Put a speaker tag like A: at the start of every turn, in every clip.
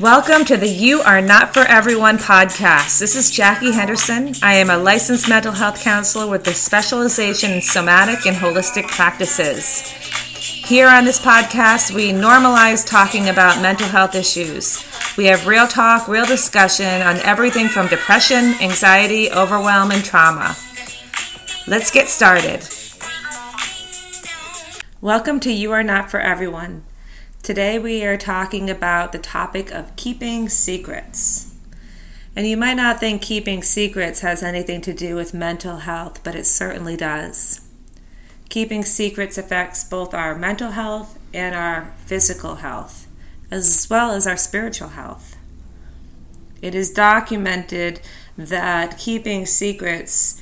A: Welcome to the You Are Not For Everyone podcast. This is Jackie Henderson. I am a licensed mental health counselor with a specialization in somatic and holistic practices. Here on this podcast, we normalize talking about mental health issues. We have real talk, real discussion on everything from depression, anxiety, overwhelm, and trauma. Let's get started. Welcome to You Are Not For Everyone. Today we are talking about the topic of keeping secrets. And you might not think keeping secrets has anything to do with mental health, but it certainly does. Keeping secrets affects both our mental health and our physical health, as well as our spiritual health. It is documented that keeping secrets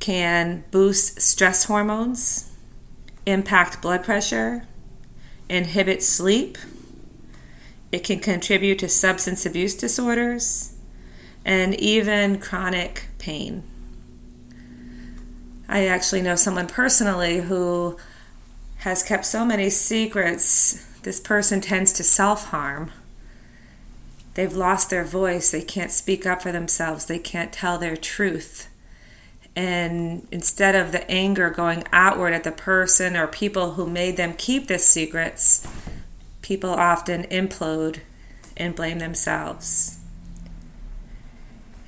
A: can boost stress hormones, impact blood pressure, inhibit sleep. It can contribute to substance abuse disorders and even chronic pain. I actually know someone personally who has kept so many secrets. This person tends to self harm. They've lost their voice. They can't speak up for themselves. They can't tell their truth. And instead of the anger going outward at the person or people who made them keep the secrets, people often implode and blame themselves.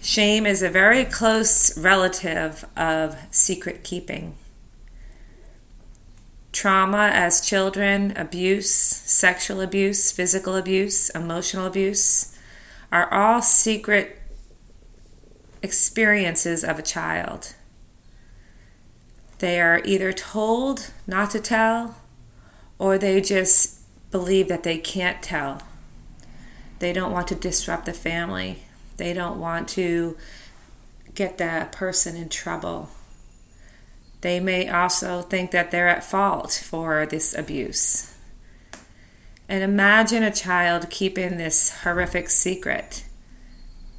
A: Shame is a very close relative of secret keeping. Trauma as children, abuse, sexual abuse, physical abuse, emotional abuse are all secret experiences of a child. They are either told not to tell or they just believe that they can't tell. They don't want to disrupt the family. They don't want to get that person in trouble. They may also think that they're at fault for this abuse. And imagine a child keeping this horrific secret.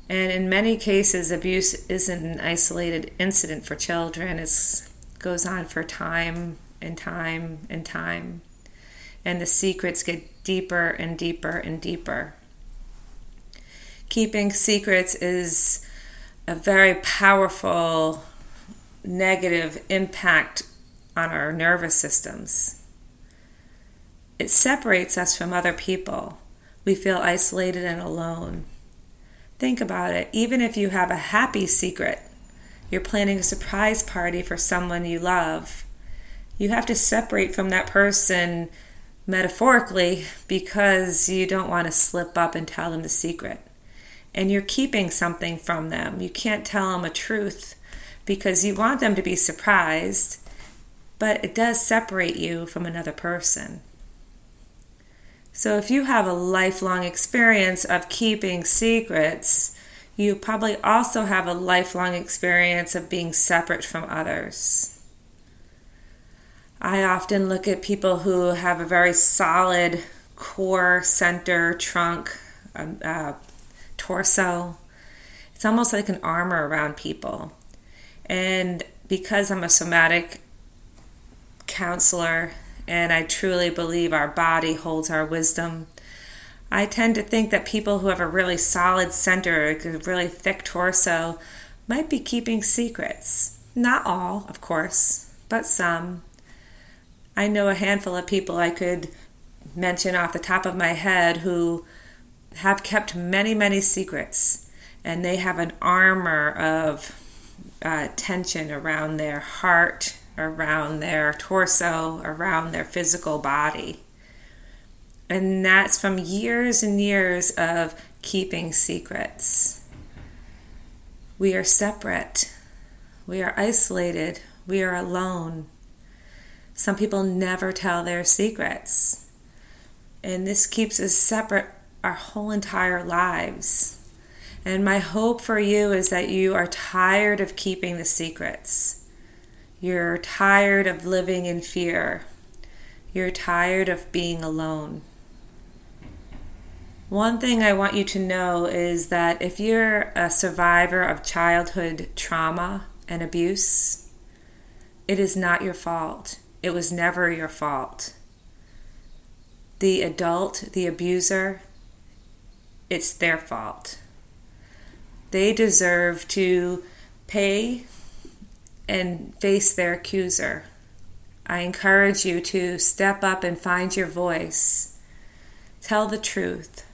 A: And in many cases, abuse isn't an isolated incident for children, it goes on for time and time and time. And the secrets get deeper and deeper and deeper. Keeping secrets is a very powerful negative impact on our nervous systems. It separates us from other people. We feel isolated and alone. Think about it. Even if you have a happy secret, you're planning a surprise party for someone you love, you have to separate from that person metaphorically because you don't want to slip up and tell them the secret. And you're keeping something from them. You can't tell them a truth because you want them to be surprised, but it does separate you from another person. So, if you have a lifelong experience of keeping secrets, you probably also have a lifelong experience of being separate from others. I often look at people who have a very solid core, center, trunk, um, uh, torso. It's almost like an armor around people. And because I'm a somatic counselor and I truly believe our body holds our wisdom. I tend to think that people who have a really solid center, a really thick torso, might be keeping secrets. Not all, of course, but some. I know a handful of people I could mention off the top of my head who have kept many, many secrets, and they have an armor of uh, tension around their heart around their torso, around their physical body. And that's from years and years of keeping secrets. We are separate. We are isolated. We are alone. Some people never tell their secrets. And this keeps us separate our whole entire lives. And my hope for you is that you are tired of keeping the secrets you're tired of living in fear. You're tired of being alone. One thing I want you to know is that if you're a survivor of childhood trauma and abuse, it is not your fault. It was never your fault. The adult, the abuser, it's their fault. They deserve to pay and face their accuser. I encourage you to step up and find your voice. Tell the truth.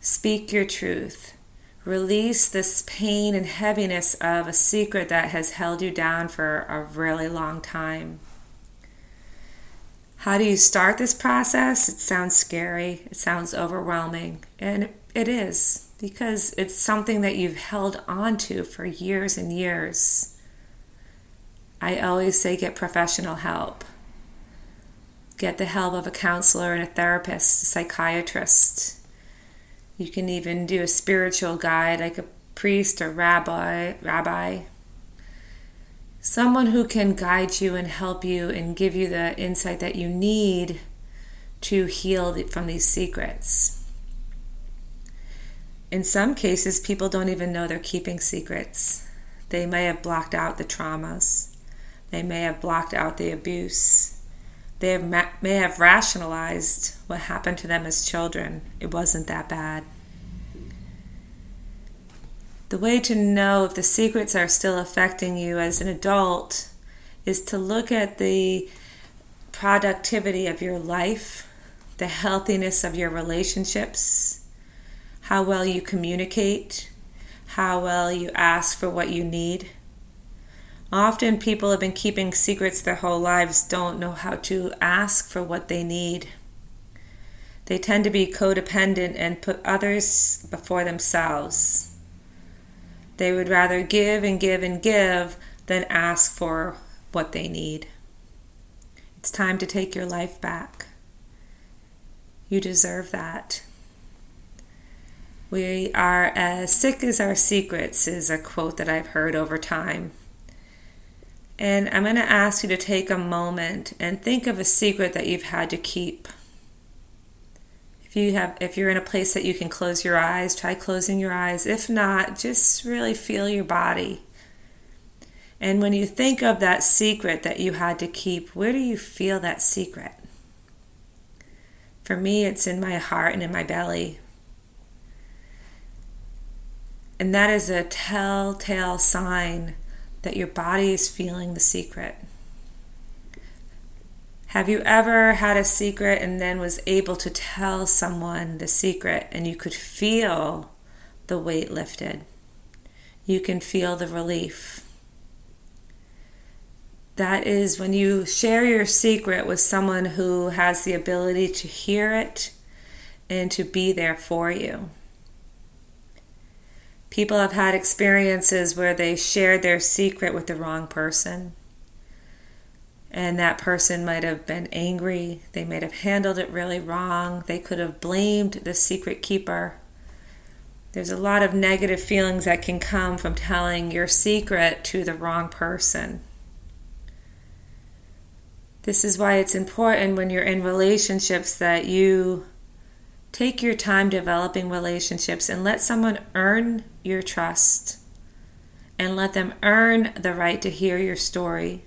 A: Speak your truth. Release this pain and heaviness of a secret that has held you down for a really long time. How do you start this process? It sounds scary, it sounds overwhelming, and it is because it's something that you've held on to for years and years. I always say get professional help. Get the help of a counselor and a therapist, a psychiatrist. You can even do a spiritual guide like a priest or rabbi, rabbi. Someone who can guide you and help you and give you the insight that you need to heal from these secrets. In some cases, people don't even know they're keeping secrets. They may have blocked out the traumas. They may have blocked out the abuse. They have, may have rationalized what happened to them as children. It wasn't that bad. The way to know if the secrets are still affecting you as an adult is to look at the productivity of your life, the healthiness of your relationships, how well you communicate, how well you ask for what you need. Often people have been keeping secrets their whole lives, don't know how to ask for what they need. They tend to be codependent and put others before themselves. They would rather give and give and give than ask for what they need. It's time to take your life back. You deserve that. We are as sick as our secrets, is a quote that I've heard over time. And I'm going to ask you to take a moment and think of a secret that you've had to keep. If you have if you're in a place that you can close your eyes, try closing your eyes. If not, just really feel your body. And when you think of that secret that you had to keep, where do you feel that secret? For me, it's in my heart and in my belly. And that is a telltale sign that your body is feeling the secret. Have you ever had a secret and then was able to tell someone the secret and you could feel the weight lifted? You can feel the relief. That is when you share your secret with someone who has the ability to hear it and to be there for you. People have had experiences where they shared their secret with the wrong person. And that person might have been angry. They might have handled it really wrong. They could have blamed the secret keeper. There's a lot of negative feelings that can come from telling your secret to the wrong person. This is why it's important when you're in relationships that you Take your time developing relationships and let someone earn your trust and let them earn the right to hear your story.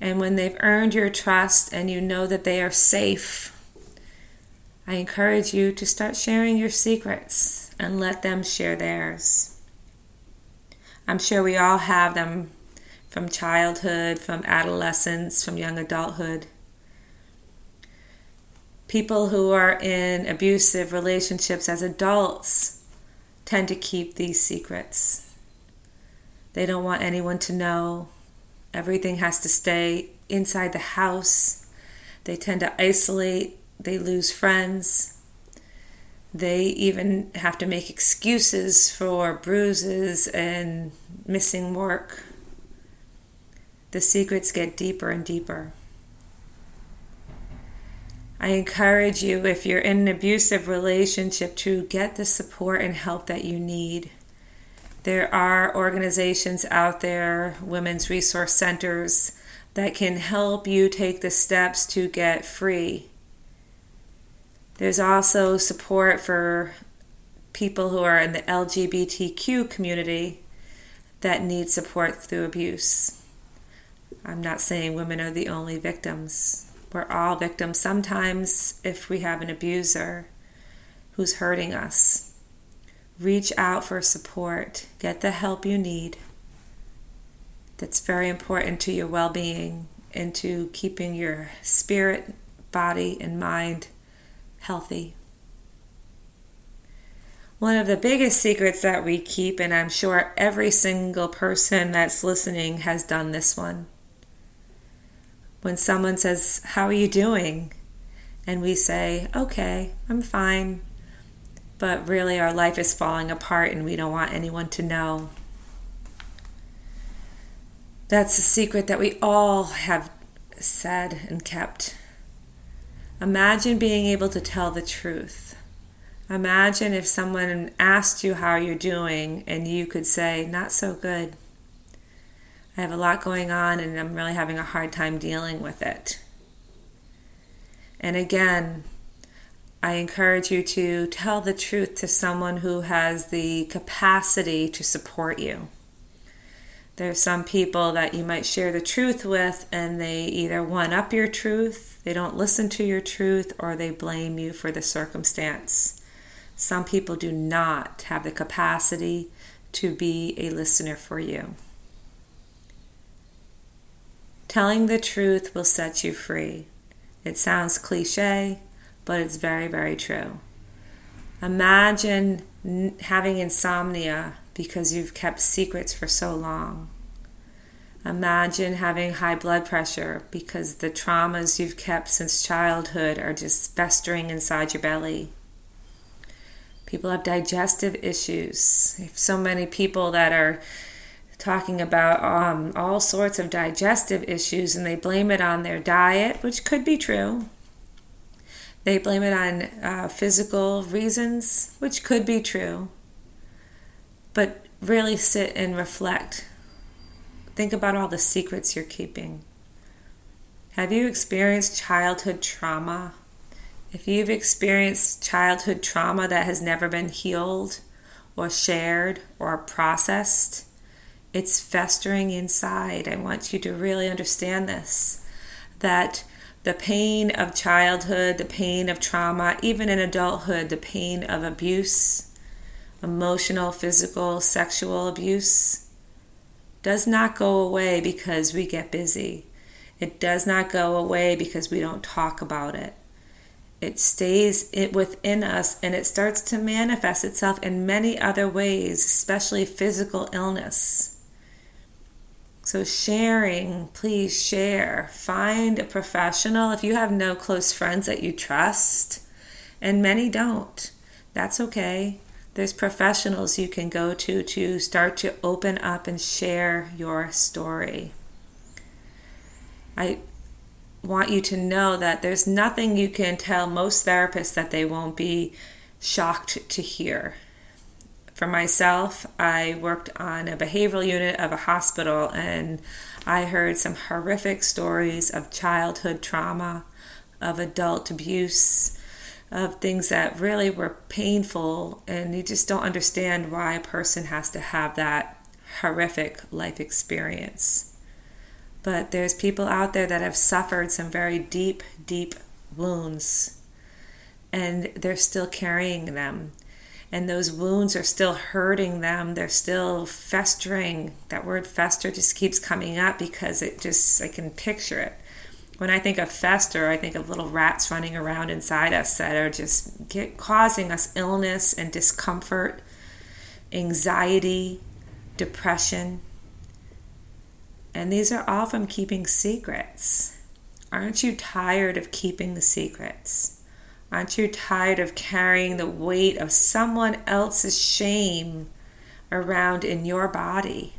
A: And when they've earned your trust and you know that they are safe, I encourage you to start sharing your secrets and let them share theirs. I'm sure we all have them from childhood, from adolescence, from young adulthood people who are in abusive relationships as adults tend to keep these secrets. They don't want anyone to know. Everything has to stay inside the house. They tend to isolate. They lose friends. They even have to make excuses for bruises and missing work. The secrets get deeper and deeper. I encourage you, if you're in an abusive relationship, to get the support and help that you need. There are organizations out there, women's resource centers, that can help you take the steps to get free. There's also support for people who are in the LGBTQ community that need support through abuse. I'm not saying women are the only victims. We're all victims. Sometimes, if we have an abuser who's hurting us. Reach out for support, get the help you need. That's very important to your well being and to keeping your spirit, body, and mind healthy. One of the biggest secrets that we keep, and I'm sure every single person that's listening has done this one. When someone says, How are you doing? and we say, Okay, I'm fine, but really our life is falling apart and we don't want anyone to know. That's a secret that we all have said and kept. Imagine being able to tell the truth. Imagine if someone asked you how you're doing and you could say, Not so good. I have a lot going on and I'm really having a hard time dealing with it. And again, I encourage you to tell the truth to someone who has the capacity to support you. There's some people that you might share the truth with, and they either one up your truth, they don't listen to your truth, or they blame you for the circumstance. Some people do not have the capacity to be a listener for you. Telling the truth will set you free. It sounds cliche, but it's very, very true. Imagine having insomnia because you've kept secrets for so long. Imagine having high blood pressure because the traumas you've kept since childhood are just festering inside your belly. People have digestive issues. So many people that are talking about um, all sorts of digestive issues and they blame it on their diet, which could be true. They blame it on uh, physical reasons, which could be true but really sit and reflect. Think about all the secrets you're keeping. Have you experienced childhood trauma? If you've experienced childhood trauma that has never been healed or shared or processed, it's festering inside. I want you to really understand this that the pain of childhood, the pain of trauma, even in adulthood, the pain of abuse, emotional, physical, sexual abuse does not go away because we get busy. It does not go away because we don't talk about it. It stays within us and it starts to manifest itself in many other ways, especially physical illness. So, sharing, please share. Find a professional if you have no close friends that you trust, and many don't. That's okay. There's professionals you can go to to start to open up and share your story. I want you to know that there's nothing you can tell most therapists that they won't be shocked to hear. For myself, I worked on a behavioral unit of a hospital and I heard some horrific stories of childhood trauma, of adult abuse, of things that really were painful, and you just don't understand why a person has to have that horrific life experience. But there's people out there that have suffered some very deep, deep wounds, and they're still carrying them. And those wounds are still hurting them. They're still festering. That word fester just keeps coming up because it just, I can picture it when I think of fester, I think of little rats running around inside us that are just get, causing us illness and discomfort, anxiety, depression. And these are all from keeping secrets. Aren't you tired of keeping the secrets? Aren't you tired of carrying the weight of someone else's shame around in your body?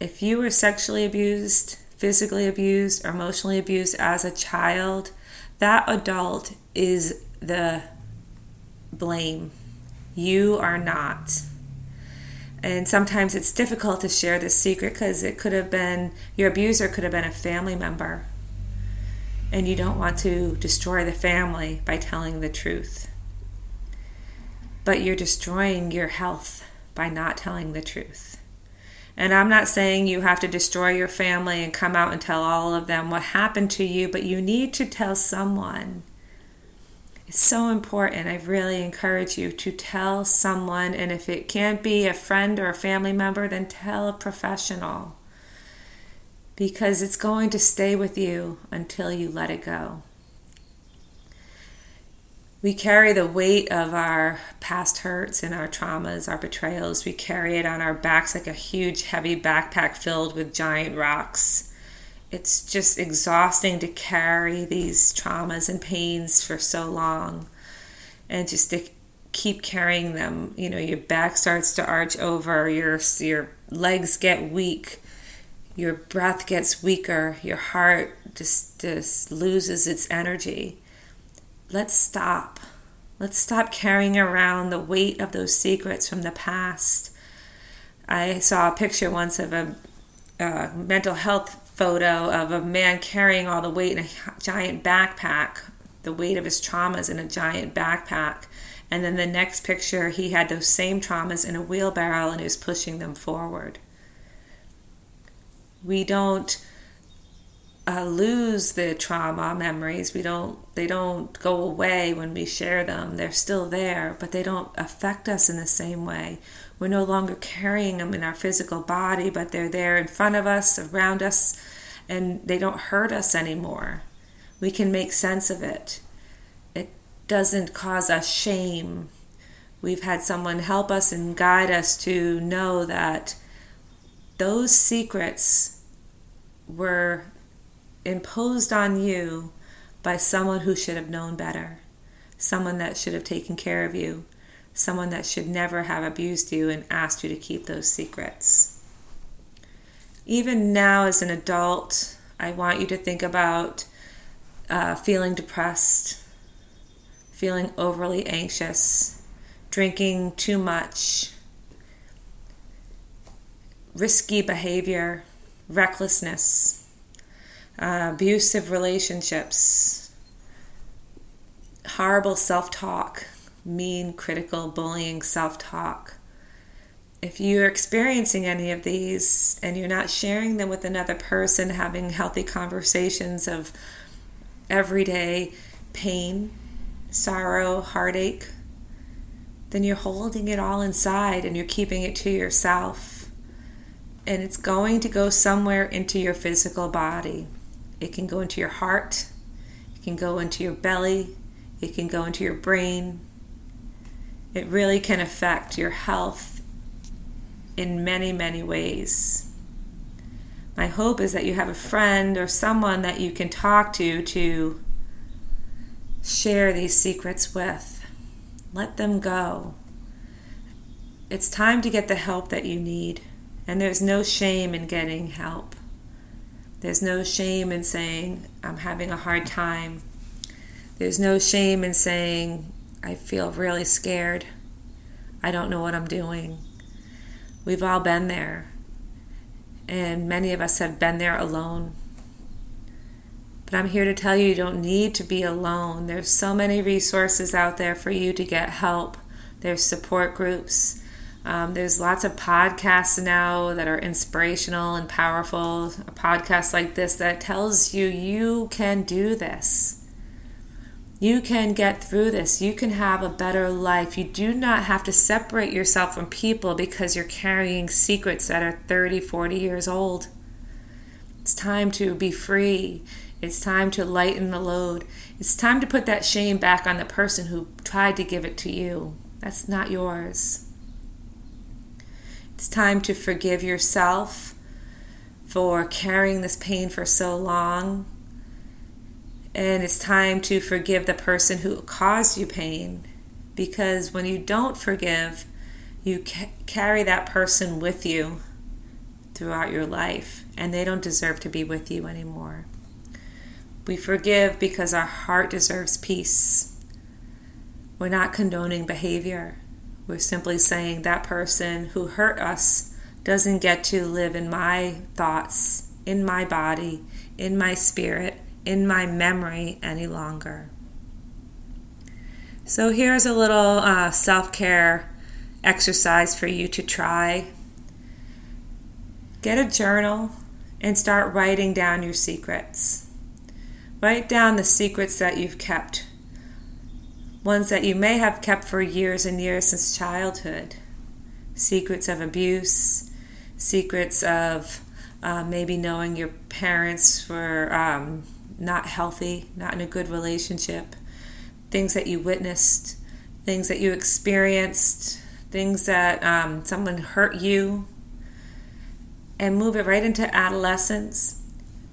A: If you were sexually abused, physically abused or emotionally abused as a child, that adult is the blame. You are not. And sometimes it's difficult to share this secret because it could have been your abuser could have been a family member. And you don't want to destroy the family by telling the truth. But you're destroying your health by not telling the truth. And I'm not saying you have to destroy your family and come out and tell all of them what happened to you, but you need to tell someone. It's so important. I really encourage you to tell someone, and if it can't be a friend or a family member, then tell a professional because it's going to stay with you until you let it go. We carry the weight of our past hurts and our traumas, our betrayals. We carry it on our backs like a huge, heavy backpack filled with giant rocks. It's just exhausting to carry these traumas and pains for so long and just to keep carrying them. You know, your back starts to arch over, your, your legs get weak your breath gets weaker, your heart just, just loses its energy. Let's stop. Let's stop carrying around the weight of those secrets from the past. I saw a picture once of a, a mental health photo of a man carrying all the weight in a giant backpack, the weight of his traumas in a giant backpack. And then the next picture, he had those same traumas in a wheelbarrow and he was pushing them forward we don't uh, lose the trauma memories. We don't. They don't go away when we share them. They're still there, but they don't affect us in the same way. We're no longer carrying them in our physical body, but they're there in front of us, around us, and they don't hurt us anymore. We can make sense of it. It doesn't cause us shame. We've had someone help us and guide us to know that those secrets were imposed on you by someone who should have known better, someone that should have taken care of you, someone that should never have abused you and asked you to keep those secrets. Even now, as an adult, I want you to think about uh, feeling depressed, feeling overly anxious, drinking too much, risky behavior, recklessness, uh, abusive relationships, horrible self talk, mean, critical, bullying self talk. If you're experiencing any of these and you're not sharing them with another person, having healthy conversations of everyday pain, sorrow, heartache, then you're holding it all inside and you're keeping it to yourself and it's going to go somewhere into your physical body. It can go into your heart, it can go into your belly, it can go into your brain. It really can affect your health in many, many ways. My hope is that you have a friend or someone that you can talk to to share these secrets with. Let them go. It's time to get the help that you need. And there's no shame in getting help. There's no shame in saying, I'm having a hard time. There's no shame in saying, I feel really scared. I don't know what I'm doing. We've all been there. And many of us have been there alone. But I'm here to tell you you don't need to be alone. There's so many resources out there for you to get help. There's support groups. Um, there's lots of podcasts now that are inspirational and powerful. A podcast like this that tells you you can do this. You can get through this. You can have a better life. You do not have to separate yourself from people because you're carrying secrets that are 30, 40 years old. It's time to be free. It's time to lighten the load. It's time to put that shame back on the person who tried to give it to you. That's not yours. It's time to forgive yourself for carrying this pain for so long. And it's time to forgive the person who caused you pain because when you don't forgive, you ca- carry that person with you throughout your life and they don't deserve to be with you anymore. We forgive because our heart deserves peace. We're not condoning behavior. We're simply saying that person who hurt us doesn't get to live in my thoughts, in my body, in my spirit, in my memory any longer. So here's a little uh, self care exercise for you to try. Get a journal and start writing down your secrets. Write down the secrets that you've kept ones that you may have kept for years and years since childhood. Secrets of abuse, secrets of uh, maybe knowing your parents were um, not healthy, not in a good relationship, things that you witnessed, things that you experienced, things that um, someone hurt you, and move it right into adolescence,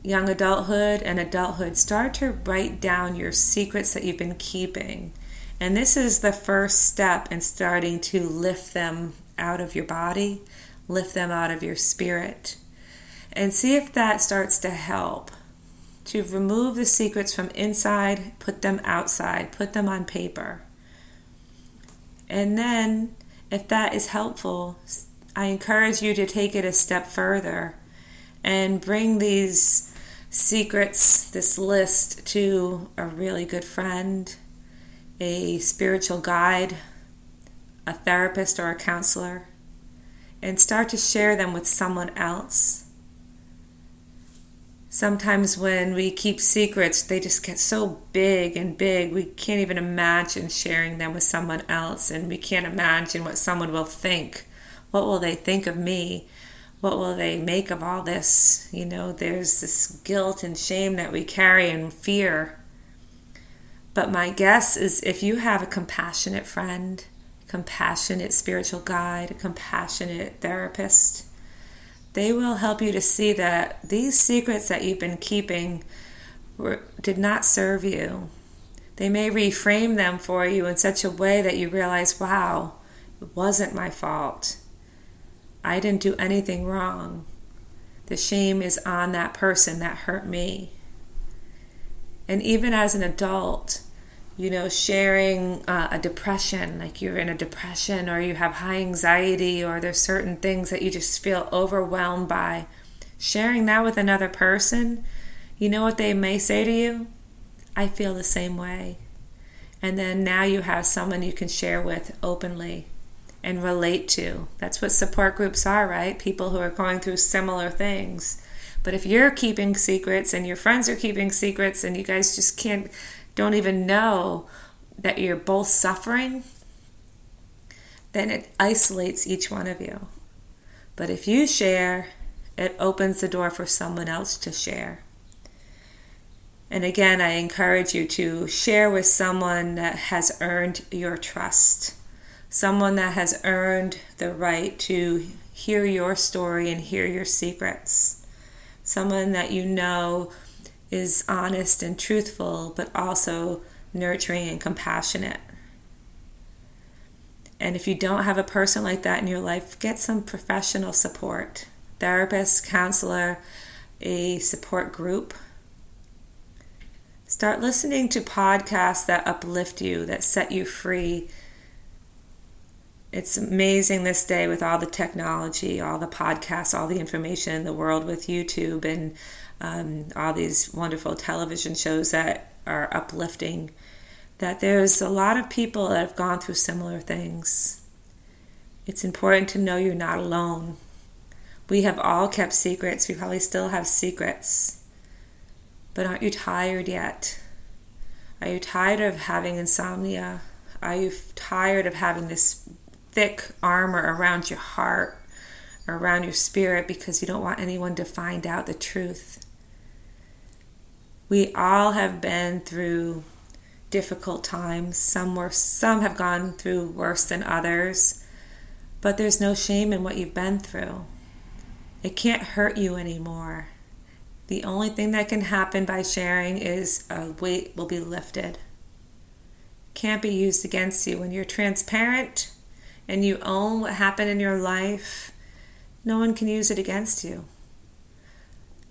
A: young adulthood, and adulthood. Start to write down your secrets that you've been keeping. And this is the first step in starting to lift them out of your body, lift them out of your spirit, and see if that starts to help to remove the secrets from inside, put them outside, put them on paper. And then, if that is helpful, I encourage you to take it a step further and bring these secrets, this list, to a really good friend, a spiritual guide, a therapist, or a counselor, and start to share them with someone else sometimes when we keep secrets, they just get so big and big, we can't even imagine sharing them with someone else, and we can't imagine what someone will think. What will they think of me? What will they make of all this? You know, there's this guilt and shame that we carry and fear. But my guess is if you have a compassionate friend, compassionate spiritual guide, a compassionate therapist, they will help you to see that these secrets that you've been keeping were, did not serve you. They may reframe them for you in such a way that you realize, wow, it wasn't my fault. I didn't do anything wrong. The shame is on that person that hurt me. And even as an adult, you know, sharing uh, a depression, like you're in a depression or you have high anxiety or there's certain things that you just feel overwhelmed by, sharing that with another person, you know what they may say to you? I feel the same way. And then now you have someone you can share with openly and relate to. That's what support groups are, right? People who are going through similar things. But if you're keeping secrets and your friends are keeping secrets and you guys just can't don't even know that you're both suffering, then it isolates each one of you. But if you share, it opens the door for someone else to share. And again, I encourage you to share with someone that has earned your trust, someone that has earned the right to hear your story and hear your secrets, someone that you know is honest and truthful, but also nurturing and compassionate. And if you don't have a person like that in your life, get some professional support therapist, counselor, a support group. Start listening to podcasts that uplift you, that set you free. It's amazing this day with all the technology, all the podcasts, all the information in the world with YouTube and um, all these wonderful television shows that are uplifting, that there's a lot of people that have gone through similar things. It's important to know you're not alone. We have all kept secrets. We probably still have secrets. But aren't you tired yet? Are you tired of having insomnia? Are you tired of having this thick armor around your heart around your spirit because you don't want anyone to find out the truth? We all have been through difficult times. Some were some have gone through worse than others. But there's no shame in what you've been through. It can't hurt you anymore. The only thing that can happen by sharing is a weight will be lifted. Can't be used against you when you're transparent and you own what happened in your life. No one can use it against you.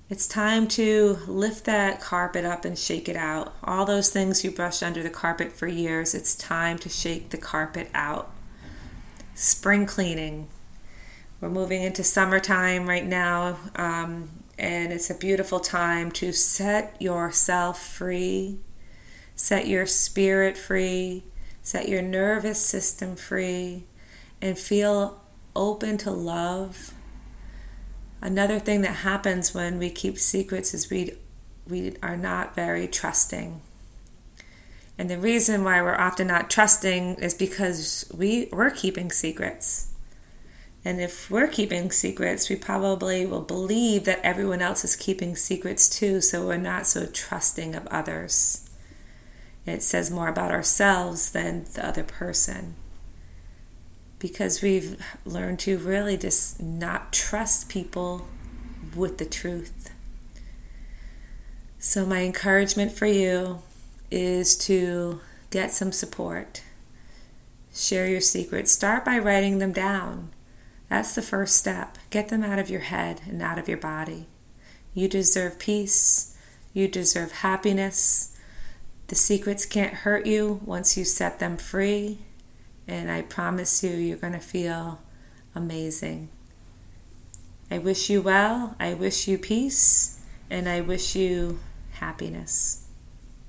A: It's time to lift that carpet up and shake it out. All those things you brushed under the carpet for years, it's time to shake the carpet out. Spring cleaning. We're moving into summertime right now, um, and it's a beautiful time to set yourself free, set your spirit free, set your nervous system free, and feel open to love Another thing that happens when we keep secrets is we we are not very trusting. And the reason why we're often not trusting is because we, we're keeping secrets. And if we're keeping secrets, we probably will believe that everyone else is keeping secrets too, so we're not so trusting of others. It says more about ourselves than the other person. Because we've learned to really just not trust people with the truth. So, my encouragement for you is to get some support. Share your secrets. Start by writing them down. That's the first step. Get them out of your head and out of your body. You deserve peace. You deserve happiness. The secrets can't hurt you once you set them free. And I promise you, you're going to feel amazing. I wish you well. I wish you peace. And I wish you happiness.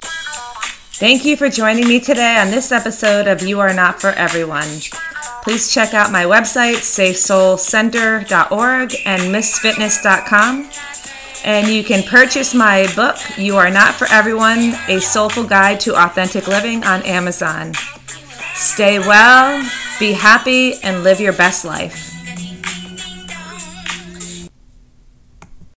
A: Thank you for joining me today on this episode of You Are Not for Everyone. Please check out my website, safesoulcenter.org and mistfitness.com. And you can purchase my book, You Are Not for Everyone A Soulful Guide to Authentic Living, on Amazon. Stay well, be happy, and live your best life.